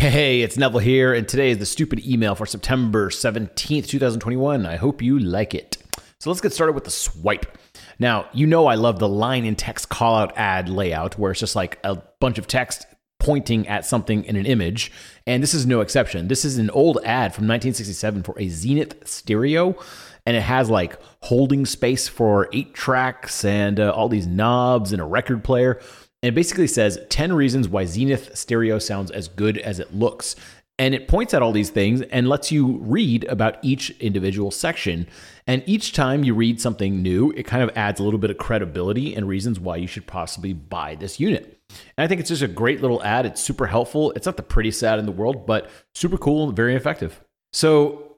Hey, it's Neville here, and today is the stupid email for September 17th, 2021. I hope you like it. So let's get started with the swipe. Now, you know I love the line in text callout ad layout where it's just like a bunch of text pointing at something in an image, and this is no exception. This is an old ad from 1967 for a Zenith stereo, and it has like holding space for eight tracks and uh, all these knobs and a record player. And it basically says 10 reasons why Zenith stereo sounds as good as it looks. And it points at all these things and lets you read about each individual section. And each time you read something new, it kind of adds a little bit of credibility and reasons why you should possibly buy this unit. And I think it's just a great little ad. It's super helpful. It's not the prettiest ad in the world, but super cool and very effective. So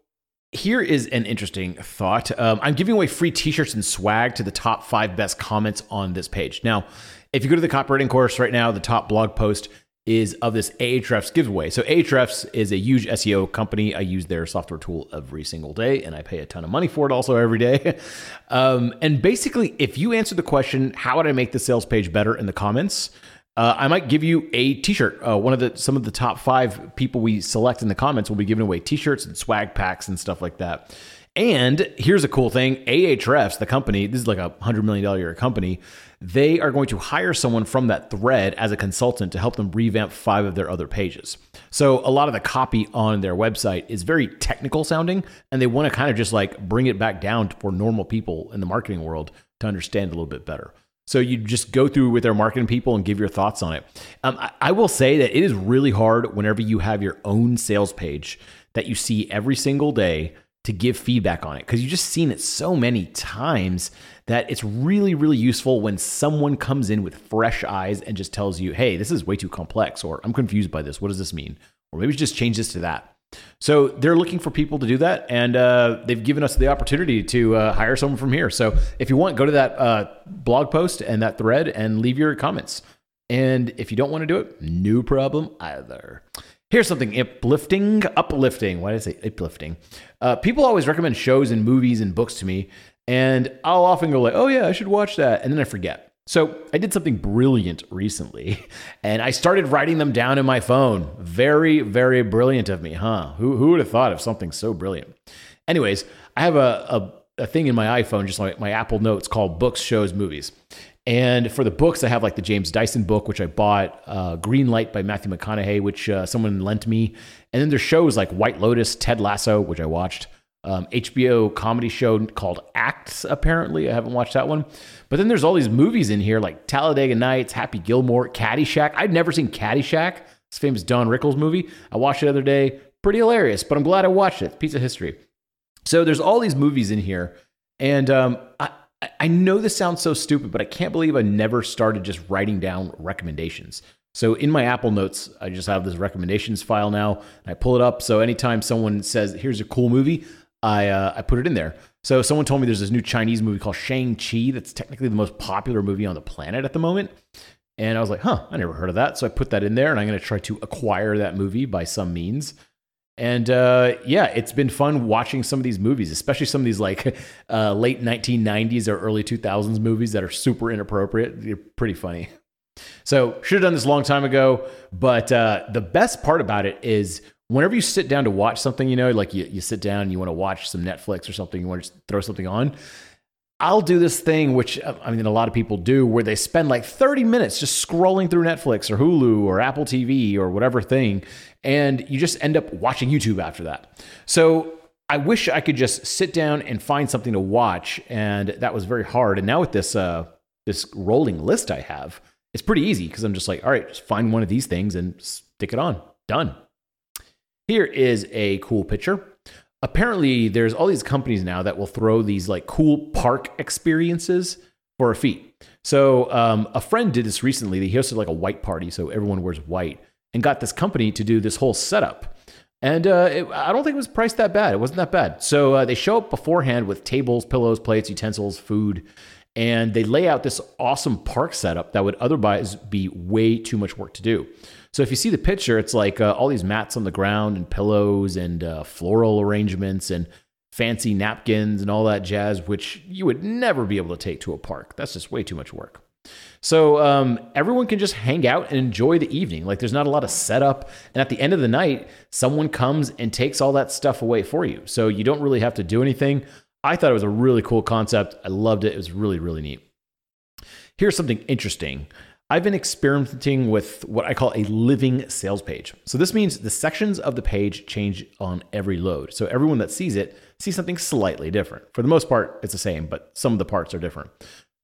here is an interesting thought. Um, I'm giving away free t-shirts and swag to the top five best comments on this page. Now, if you go to the copywriting course right now, the top blog post is of this Ahrefs giveaway. So Ahrefs is a huge SEO company. I use their software tool every single day, and I pay a ton of money for it also every day. Um, and basically, if you answer the question, "How would I make the sales page better?" in the comments, uh, I might give you a T-shirt. Uh, one of the some of the top five people we select in the comments will be giving away T-shirts and swag packs and stuff like that. And here's a cool thing Ahrefs, the company, this is like a $100 million a year company, they are going to hire someone from that thread as a consultant to help them revamp five of their other pages. So a lot of the copy on their website is very technical sounding, and they want to kind of just like bring it back down for normal people in the marketing world to understand a little bit better. So you just go through with their marketing people and give your thoughts on it. Um, I, I will say that it is really hard whenever you have your own sales page that you see every single day to give feedback on it because you've just seen it so many times that it's really, really useful when someone comes in with fresh eyes and just tells you, hey, this is way too complex, or I'm confused by this. What does this mean? Or maybe just change this to that. So they're looking for people to do that, and uh, they've given us the opportunity to uh, hire someone from here. So if you want, go to that uh, blog post and that thread and leave your comments. And if you don't want to do it, no problem either. Here's something uplifting. Uplifting. Why did I say uplifting? Uh, people always recommend shows and movies and books to me, and I'll often go like, "Oh yeah, I should watch that," and then I forget. So I did something brilliant recently, and I started writing them down in my phone. Very, very brilliant of me, huh? Who who would have thought of something so brilliant? Anyways, I have a, a, a thing in my iPhone, just like my Apple Notes, called Books, Shows, Movies. And for the books, I have like the James Dyson book, which I bought, uh, Green Light by Matthew McConaughey, which uh, someone lent me. And then there's shows like White Lotus, Ted Lasso, which I watched, um, HBO comedy show called Hacks, apparently. I haven't watched that one. But then there's all these movies in here like Talladega Nights, Happy Gilmore, Caddyshack. I'd never seen Caddyshack, this famous Don Rickles movie. I watched it the other day. Pretty hilarious, but I'm glad I watched it. Piece of history. So there's all these movies in here. And um, I, I know this sounds so stupid, but I can't believe I never started just writing down recommendations. So in my Apple Notes, I just have this recommendations file now. And I pull it up. So anytime someone says, "Here's a cool movie," I uh, I put it in there. So someone told me there's this new Chinese movie called Shang Chi that's technically the most popular movie on the planet at the moment. And I was like, "Huh, I never heard of that." So I put that in there, and I'm going to try to acquire that movie by some means. And uh, yeah, it's been fun watching some of these movies, especially some of these like uh, late 1990s or early 2000s movies that are super inappropriate. They're pretty funny. So should have done this a long time ago. But uh, the best part about it is whenever you sit down to watch something, you know, like you, you sit down you want to watch some Netflix or something, you want to throw something on. I'll do this thing, which I mean, a lot of people do, where they spend like 30 minutes just scrolling through Netflix or Hulu or Apple TV or whatever thing, and you just end up watching YouTube after that. So I wish I could just sit down and find something to watch, and that was very hard. And now with this uh, this rolling list I have, it's pretty easy because I'm just like, all right, just find one of these things and stick it on. Done. Here is a cool picture apparently there's all these companies now that will throw these like cool park experiences for a fee. So um, a friend did this recently. He hosted like a white party, so everyone wears white, and got this company to do this whole setup. And uh, it, I don't think it was priced that bad. It wasn't that bad. So uh, they show up beforehand with tables, pillows, plates, utensils, food, and they lay out this awesome park setup that would otherwise be way too much work to do. So if you see the picture, it's like uh, all these mats on the ground and pillows and uh, floral arrangements and fancy napkins and all that jazz, which you would never be able to take to a park. That's just way too much work. So um, everyone can just hang out and enjoy the evening. Like there's not a lot of setup. And at the end of the night, someone comes and takes all that stuff away for you. So you don't really have to do anything. I thought it was a really cool concept. I loved it. It was really, really neat. Here's something interesting. I've been experimenting with what I call a living sales page. So this means the sections of the page change on every load. So everyone that sees it sees something slightly different. For the most part, it's the same, but some of the parts are different.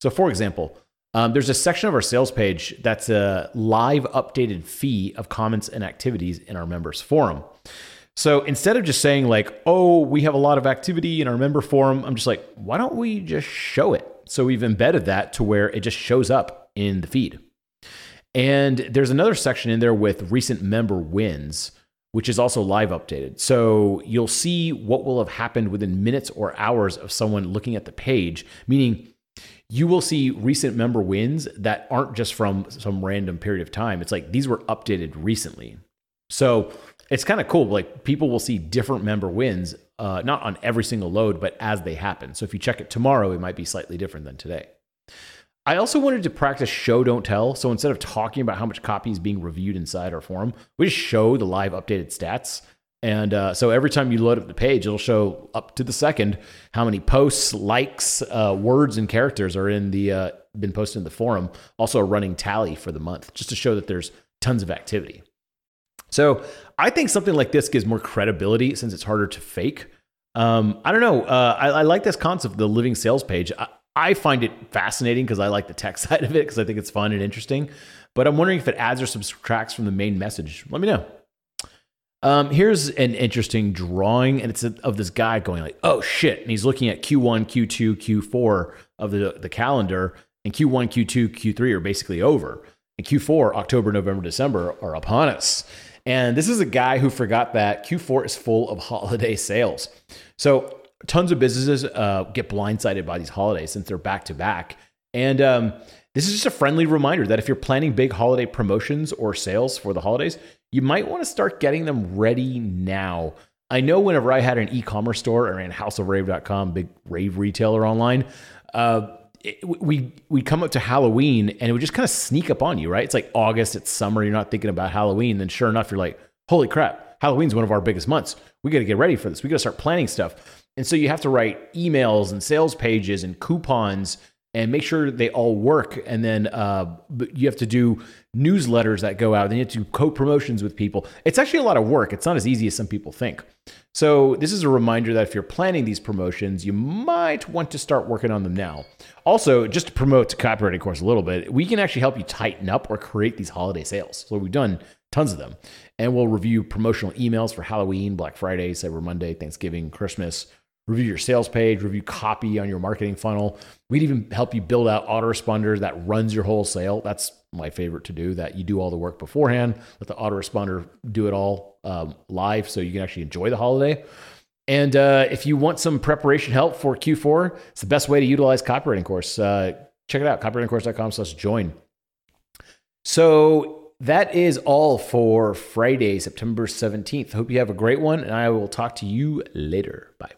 So for example, um, there's a section of our sales page that's a live updated fee of comments and activities in our members forum. So instead of just saying like, "Oh, we have a lot of activity in our member forum," I'm just like, "Why don't we just show it?" So we've embedded that to where it just shows up in the feed. And there's another section in there with recent member wins, which is also live updated. So you'll see what will have happened within minutes or hours of someone looking at the page, meaning you will see recent member wins that aren't just from some random period of time. It's like these were updated recently. So it's kind of cool. Like people will see different member wins, uh, not on every single load, but as they happen. So if you check it tomorrow, it might be slightly different than today. I also wanted to practice show don't tell. So instead of talking about how much copy is being reviewed inside our forum, we just show the live updated stats. And uh, so every time you load up the page, it'll show up to the second how many posts, likes, uh, words, and characters are in the uh, been posted in the forum. Also, a running tally for the month, just to show that there's tons of activity. So I think something like this gives more credibility since it's harder to fake. Um, I don't know. Uh, I, I, like this concept the living sales page. I, I find it fascinating because I like the tech side of it because I think it's fun and interesting. But I'm wondering if it adds or subtracts from the main message. Let me know. Um, here's an interesting drawing, and it's of this guy going like, "Oh shit!" and he's looking at Q1, Q2, Q4 of the the calendar, and Q1, Q2, Q3 are basically over, and Q4, October, November, December are upon us. And this is a guy who forgot that Q4 is full of holiday sales. So tons of businesses uh, get blindsided by these holidays since they're back to back. And um, this is just a friendly reminder that if you're planning big holiday promotions or sales for the holidays, you might want to start getting them ready now. I know whenever I had an e-commerce store, I ran houseofrave.com, big rave retailer online. Uh, it, we we come up to Halloween and it would just kind of sneak up on you, right? It's like August, it's summer, you're not thinking about Halloween. Then sure enough, you're like, holy crap, Halloween's one of our biggest months. We got to get ready for this. We got to start planning stuff. And so you have to write emails and sales pages and coupons and make sure they all work. And then uh, you have to do newsletters that go out. Then you have to co promotions with people. It's actually a lot of work. It's not as easy as some people think. So this is a reminder that if you're planning these promotions, you might want to start working on them now. Also, just to promote the copywriting course a little bit, we can actually help you tighten up or create these holiday sales. So we've done tons of them. And we'll review promotional emails for Halloween, Black Friday, Cyber Monday, Thanksgiving, Christmas, review your sales page, review copy on your marketing funnel. We'd even help you build out autoresponder that runs your whole sale. That's my favorite to do, that you do all the work beforehand, let the autoresponder do it all um, live so you can actually enjoy the holiday. And uh, if you want some preparation help for Q4, it's the best way to utilize copywriting course. Uh, check it out, copywritingcourse.com slash join. So that is all for Friday, September 17th. Hope you have a great one, and I will talk to you later. Bye.